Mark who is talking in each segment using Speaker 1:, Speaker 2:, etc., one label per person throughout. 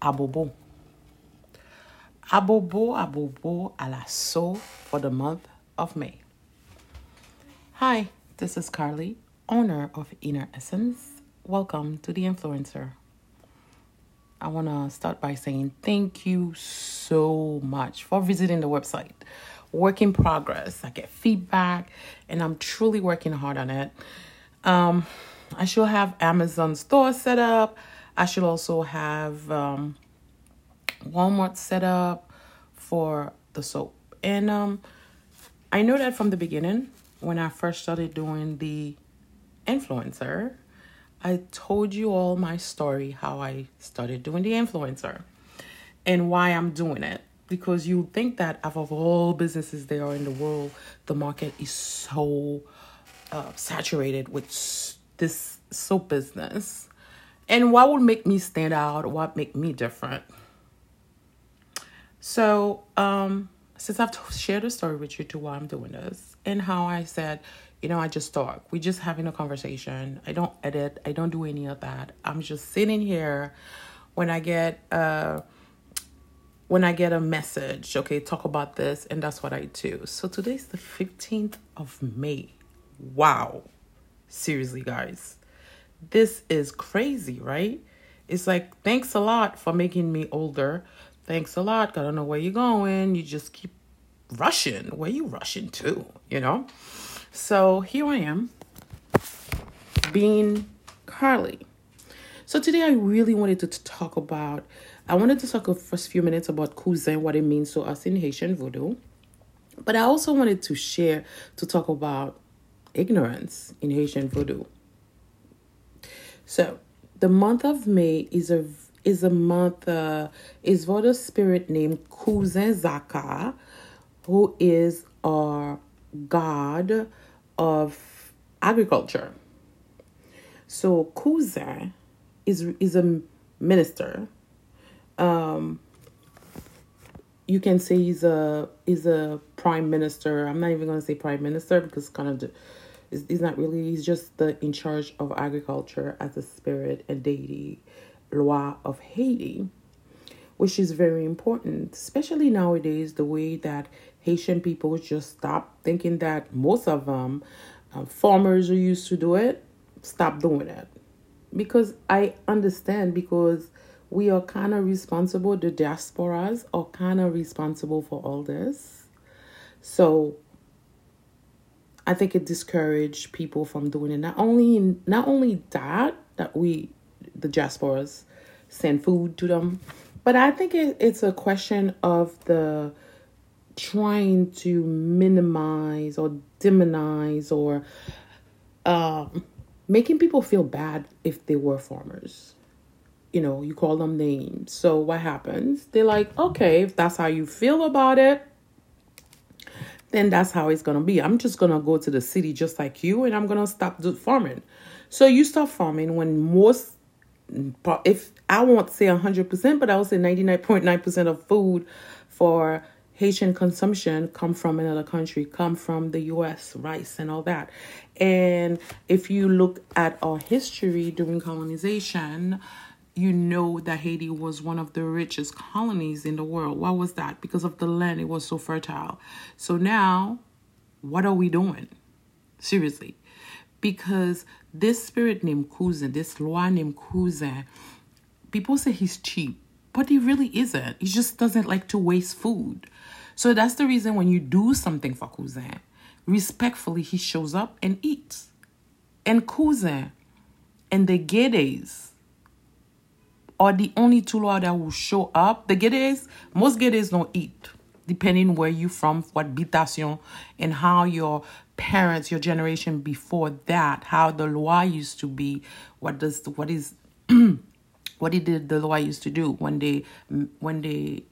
Speaker 1: abobo. Abobo, abobo à la so for the month of May. Hi, this is Carly, owner of Inner Essence. Welcome to The Influencer. I want to start by saying thank you so much for visiting the website. Work in progress. I get feedback and I'm truly working hard on it. Um, I should have Amazon store set up. I should also have um, Walmart set up for the soap. And um, I know that from the beginning when I first started doing the influencer. I told you all my story, how I started doing the influencer and why I'm doing it. Because you think that out of all businesses there are in the world, the market is so uh, saturated with this soap business. And what would make me stand out? What make me different? So, um, since I've shared a story with you to why I'm doing this and how I said, you know, I just talk. We're just having a conversation. I don't edit. I don't do any of that. I'm just sitting here when I get uh when I get a message, okay, talk about this, and that's what I do. So today's the 15th of May. Wow. Seriously, guys. This is crazy, right? It's like, thanks a lot for making me older. Thanks a lot. I don't know where you're going. You just keep rushing. Where you rushing to, you know? So here I am, being Carly. So today I really wanted to talk about, I wanted to talk the first few minutes about Kouzen, what it means to us in Haitian voodoo. But I also wanted to share, to talk about ignorance in Haitian voodoo. So the month of May is a is a month uh, is for the spirit named Kouzen Zaka, who is our god of agriculture. So Kouzen is is a minister. Um, you can say he's a he's a prime minister. I'm not even gonna say prime minister because kind of he's not really. He's just the in charge of agriculture as a spirit and deity, Loi of Haiti, which is very important, especially nowadays. The way that Haitian people just stop thinking that most of them uh, farmers who used to do it stop doing it because I understand because we are kind of responsible. The diasporas are kind of responsible for all this, so I think it discouraged people from doing it. Not only not only that that we the diasporas send food to them, but I think it, it's a question of the trying to minimize or demonize or um, making people feel bad if they were farmers. You know, you call them names. So what happens? They're like, okay, if that's how you feel about it, then that's how it's gonna be. I'm just gonna go to the city just like you, and I'm gonna stop farming. So you stop farming when most, if I won't say 100%, but I will say 99.9% of food for Haitian consumption come from another country, come from the US, rice and all that. And if you look at our history during colonization, you know that Haiti was one of the richest colonies in the world. Why was that? Because of the land, it was so fertile. So now, what are we doing? Seriously. Because this spirit named Kouzen, this Loi named Kouzen, people say he's cheap, but he really isn't. He just doesn't like to waste food. So that's the reason when you do something for Kouzen, respectfully, he shows up and eats. And Kouzen and the Gedes are the only two that will show up. The Gedes, most Gedes don't eat, depending where you from, what habitation, and how your parents, your generation before that, how the law used to be, what does what is what did the law used to do when they when they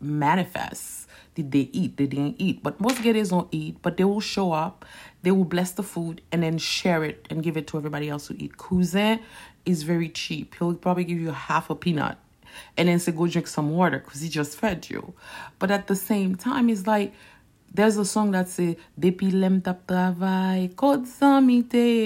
Speaker 1: manifest did they eat? They didn't eat. But most Gedes don't eat, but they will show up, they will bless the food and then share it and give it to everybody else who eat. Kouzen is very cheap. He'll probably give you half a peanut and then say go drink some water because he just fed you. But at the same time, it's like there's a song that says Depi lem tap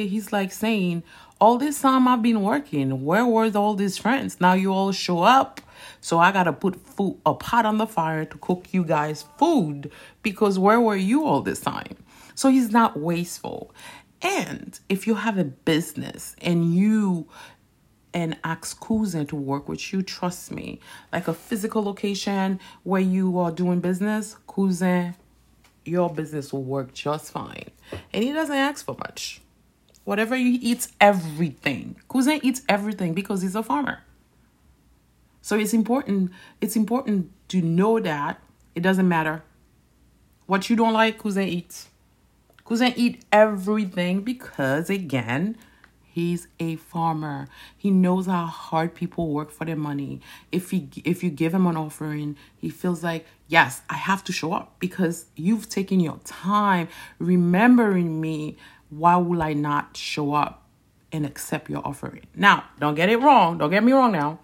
Speaker 1: He's like saying all this time I've been working, where were all these friends? Now you all show up. So I gotta put food a pot on the fire to cook you guys food because where were you all this time? So he's not wasteful. And if you have a business and you and ask Kouzen to work with you, trust me, like a physical location where you are doing business, Kouzen, your business will work just fine. And he doesn't ask for much. Whatever he eats, everything. Kouzen eats everything because he's a farmer. So it's important. It's important to know that it doesn't matter what you don't like. Kouzen eats. Kouzen eat everything because again, he's a farmer. He knows how hard people work for their money. If he if you give him an offering, he feels like yes, I have to show up because you've taken your time remembering me why will I not show up and accept your offering? Now, don't get it wrong. Don't get me wrong now.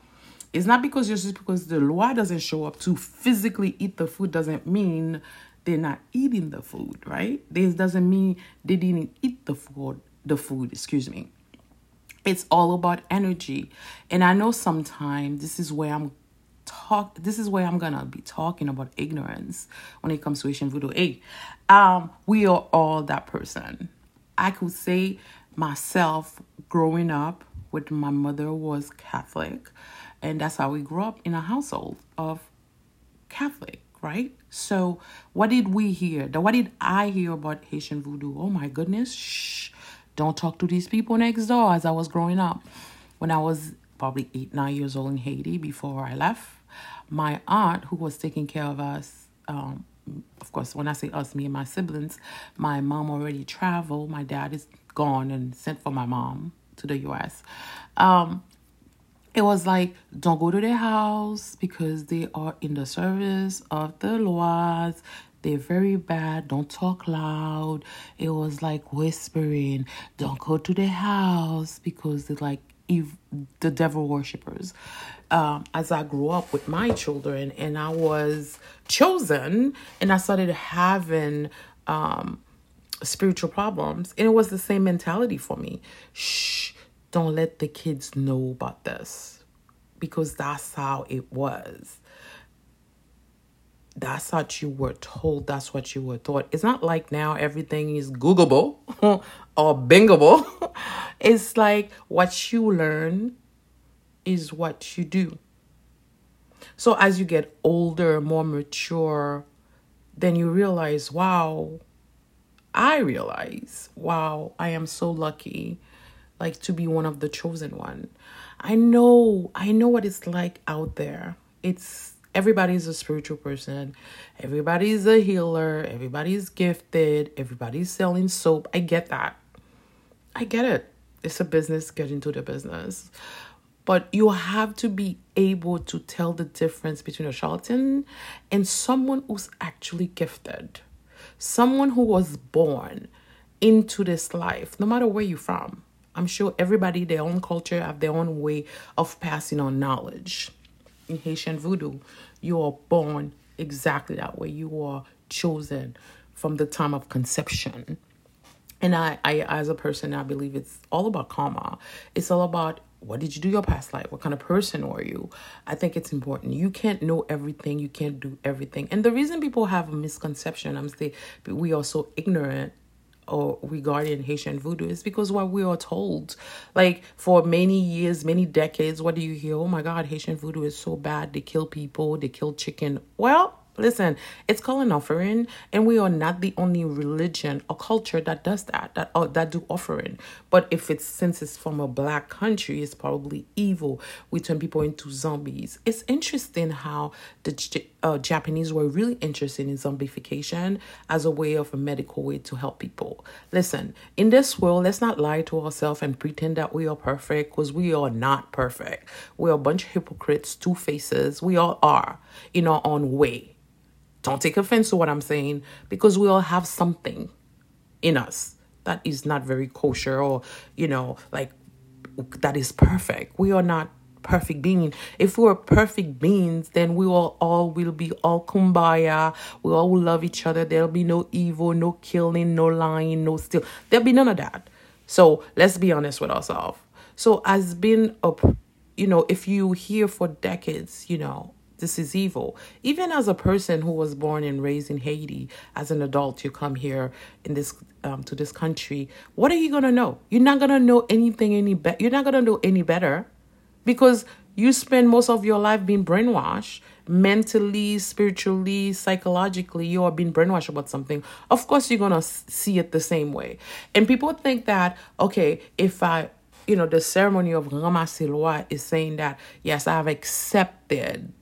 Speaker 1: It's not because just because the loi doesn't show up to physically eat the food doesn't mean they're not eating the food, right? This doesn't mean they didn't eat the food, the food, excuse me. It's all about energy. And I know sometimes this is where I'm talk this is where I'm gonna be talking about ignorance when it comes to Haitian voodoo. Hey, um, we are all that person. I could say myself growing up with my mother was Catholic, and that's how we grew up in a household of Catholic, right? So, what did we hear? What did I hear about Haitian voodoo? Oh my goodness, shh, don't talk to these people next door as I was growing up. When I was probably eight, nine years old in Haiti before I left, my aunt, who was taking care of us, um, of course, when I say us, me and my siblings, my mom already traveled. My dad is gone and sent for my mom to the US. Um, it was like, don't go to their house because they are in the service of the laws. They're very bad. Don't talk loud. It was like whispering, don't go to their house because they're like ev- the devil worshippers. Um, as I grew up with my children and I was chosen and I started having um, spiritual problems, and it was the same mentality for me. Shh, don't let the kids know about this because that's how it was. That's what you were told. That's what you were taught. It's not like now everything is Googleable or Bingable. it's like what you learn is what you do. So as you get older, more mature, then you realize, wow, I realize, wow, I am so lucky like to be one of the chosen one. I know, I know what it's like out there. It's everybody's a spiritual person. Everybody's a healer, everybody's gifted, everybody's selling soap. I get that. I get it. It's a business, get into the business. But you have to be able to tell the difference between a charlatan and someone who's actually gifted. Someone who was born into this life, no matter where you're from. I'm sure everybody, their own culture, have their own way of passing on knowledge. In Haitian voodoo, you are born exactly that way. You are chosen from the time of conception. And I, I as a person, I believe it's all about karma. It's all about what did you do your past life? What kind of person were you? I think it's important. You can't know everything. You can't do everything. And the reason people have a misconception, I'm saying we are so ignorant or regarding Haitian voodoo is because what we are told. Like for many years, many decades, what do you hear? Oh my God, Haitian voodoo is so bad. They kill people, they kill chicken. Well, Listen, it's called an offering, and we are not the only religion or culture that does that, that uh, that do offering. But if it's since it's from a black country, it's probably evil. We turn people into zombies. It's interesting how the uh, Japanese were really interested in zombification as a way of a medical way to help people. Listen, in this world, let's not lie to ourselves and pretend that we are perfect because we are not perfect. We're a bunch of hypocrites, two faces. We all are in our own way don't take offense to what I'm saying because we all have something in us that is not very kosher or, you know, like that is perfect. We are not perfect being. If we were perfect beings, then we all all will be all kumbaya. We all will love each other. There'll be no evil, no killing, no lying, no steal. There'll be none of that. So let's be honest with ourselves. So as been a you know, if you hear for decades, you know, this is evil. Even as a person who was born and raised in Haiti, as an adult, you come here in this um, to this country. What are you gonna know? You're not gonna know anything any better. You're not gonna know any better because you spend most of your life being brainwashed mentally, spiritually, psychologically. You are being brainwashed about something. Of course, you're gonna see it the same way. And people think that okay, if I you know, the ceremony of ramasser loi is saying that, yes, I have accepted.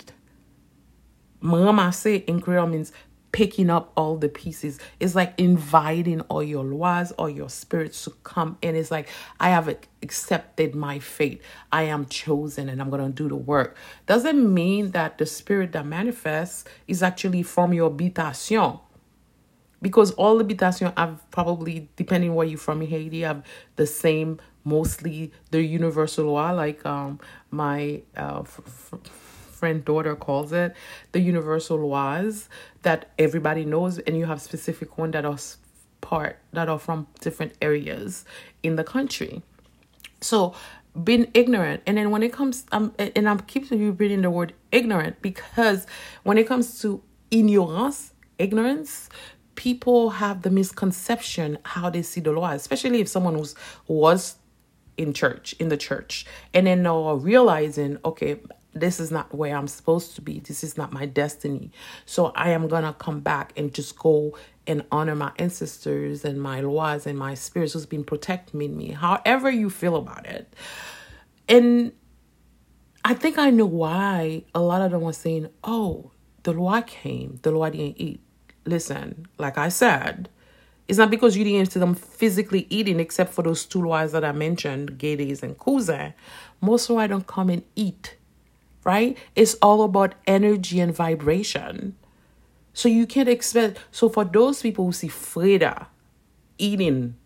Speaker 1: Ramasser in Creole means picking up all the pieces. It's like inviting all your lois or your spirits to come in. It's like, I have accepted my fate. I am chosen and I'm going to do the work. Doesn't mean that the spirit that manifests is actually from your habitation because all the habitation have probably depending where you're from in Haiti have the same mostly the universal law, like um, my uh, f- f- friend daughter calls it, the universal laws that everybody knows, and you have specific one that are part that are from different areas in the country. So being ignorant and then when it comes um and i'm keeping repeating the word ignorant because when it comes to ignorance ignorance people have the misconception how they see the law especially if someone who's was in church, in the church, and then now realizing, okay, this is not where I'm supposed to be. This is not my destiny. So I am gonna come back and just go and honor my ancestors and my laws and my spirits who's been protecting me. However you feel about it, and I think I know why a lot of them were saying, "Oh, the law came, the law didn't eat." Listen, like I said, it's not because you didn't see them physically eating, except for those two laws that I mentioned, Gedes and Kouzen. Most of I don't come and eat, right? It's all about energy and vibration. So you can't expect. So for those people who see Freda eating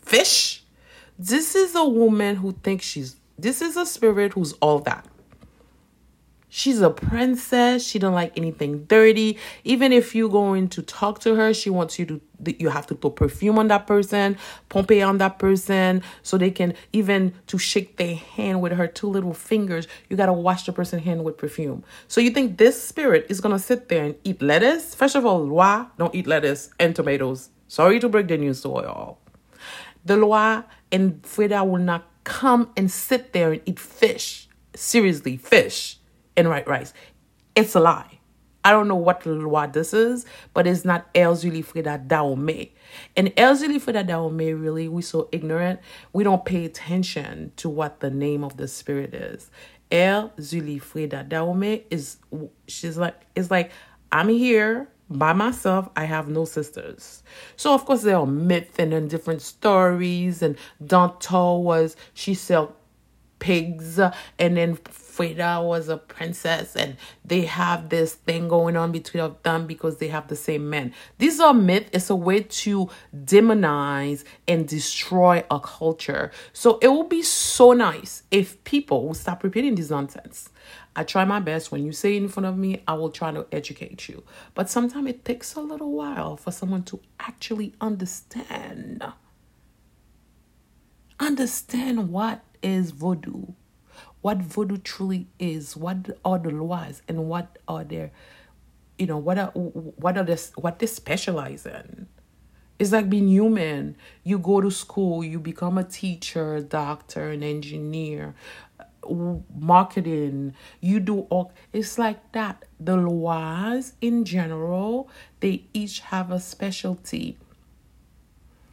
Speaker 1: fish, this is a woman who thinks she's. This is a spirit who's all that. She's a princess. She don't like anything dirty. Even if you're going to talk to her, she wants you to you have to put perfume on that person, pompe on that person, so they can even to shake their hand with her two little fingers. You gotta wash the person's hand with perfume. So you think this spirit is gonna sit there and eat lettuce? First of all, Loi don't eat lettuce and tomatoes. Sorry to break the news to all. The Loi and Freda will not come and sit there and eat fish. Seriously, fish and white rice. It's a lie. I don't know what what this is, but it's not Erzulie Freda Dahomey. And Erzulie Freda Dahomey, really, we so ignorant, we don't pay attention to what the name of the spirit is. Erzulie Freda Dahomey is she's like it's like I'm here by myself. I have no sisters. So of course there are myths and, and different stories. And Danto was she sell pigs, and then Freda was a princess and they have this thing going on between of them because they have the same men. These are myths. It's a way to demonize and destroy a culture. So it will be so nice if people will stop repeating this nonsense. I try my best. When you say in front of me, I will try to educate you. But sometimes it takes a little while for someone to actually understand. Understand what is voodoo what voodoo truly is, what are the laws, and what are their, you know, what are what are this what they specialize in. It's like being human. You go to school, you become a teacher, doctor, an engineer, marketing. You do all. It's like that. The laws in general, they each have a specialty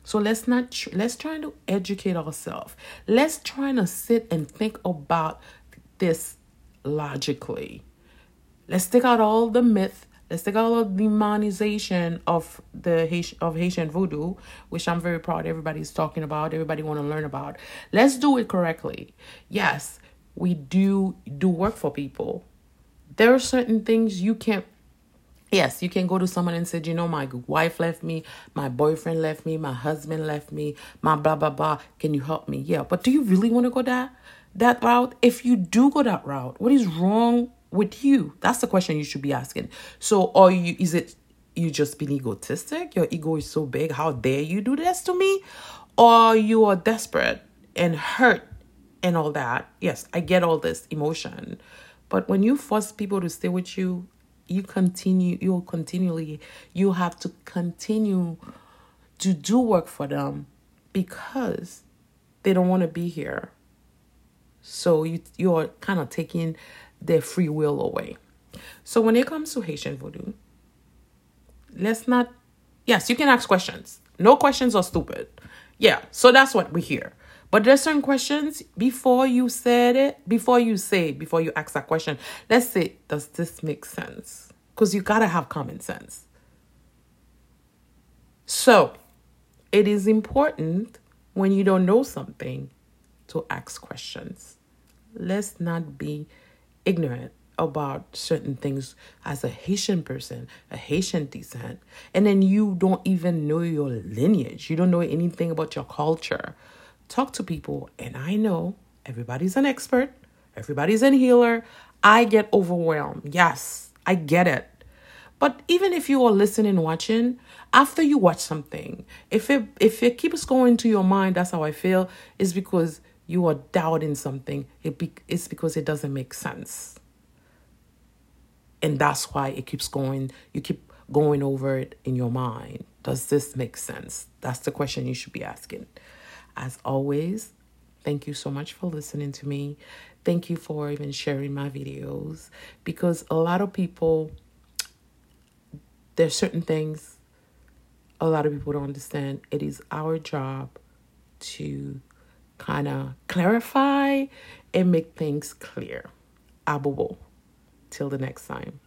Speaker 1: so let's not tr- let's try to educate ourselves. Let's try to sit and think about this logically. Let's take out all the myth. Let's take out all the demonization of the Haitian, of Haitian voodoo, which I'm very proud everybody's talking about. Everybody want to learn about. Let's do it correctly. Yes, we do do work for people. There are certain things you can't Yes, you can go to someone and say, you know, my wife left me, my boyfriend left me, my husband left me, my blah blah blah. Can you help me? Yeah, but do you really want to go that that route? If you do go that route, what is wrong with you? That's the question you should be asking. So, are you? Is it you just being egotistic? Your ego is so big. How dare you do this to me? Or you are desperate and hurt and all that. Yes, I get all this emotion. But when you force people to stay with you, you continue, you'll continually, you have to continue to do work for them because they don't want to be here. So you you're kind of taking their free will away. So when it comes to Haitian voodoo, let's not yes, you can ask questions. No questions are stupid. Yeah, so that's what we hear. But there's certain questions before you said it, before you say, before you ask that question. Let's say, does this make sense? Because you gotta have common sense. So it is important when you don't know something to ask questions. Let's not be ignorant about certain things as a Haitian person, a Haitian descent, and then you don't even know your lineage. You don't know anything about your culture. Talk to people, and I know everybody's an expert, everybody's a healer. I get overwhelmed. Yes, I get it. But even if you are listening, watching, after you watch something, if it if it keeps going to your mind, that's how I feel, is because you are doubting something. It be, it's because it doesn't make sense and that's why it keeps going you keep going over it in your mind does this make sense that's the question you should be asking as always thank you so much for listening to me thank you for even sharing my videos because a lot of people there's certain things a lot of people don't understand it is our job to kind of clarify and make things clear Abubo. Till the next time.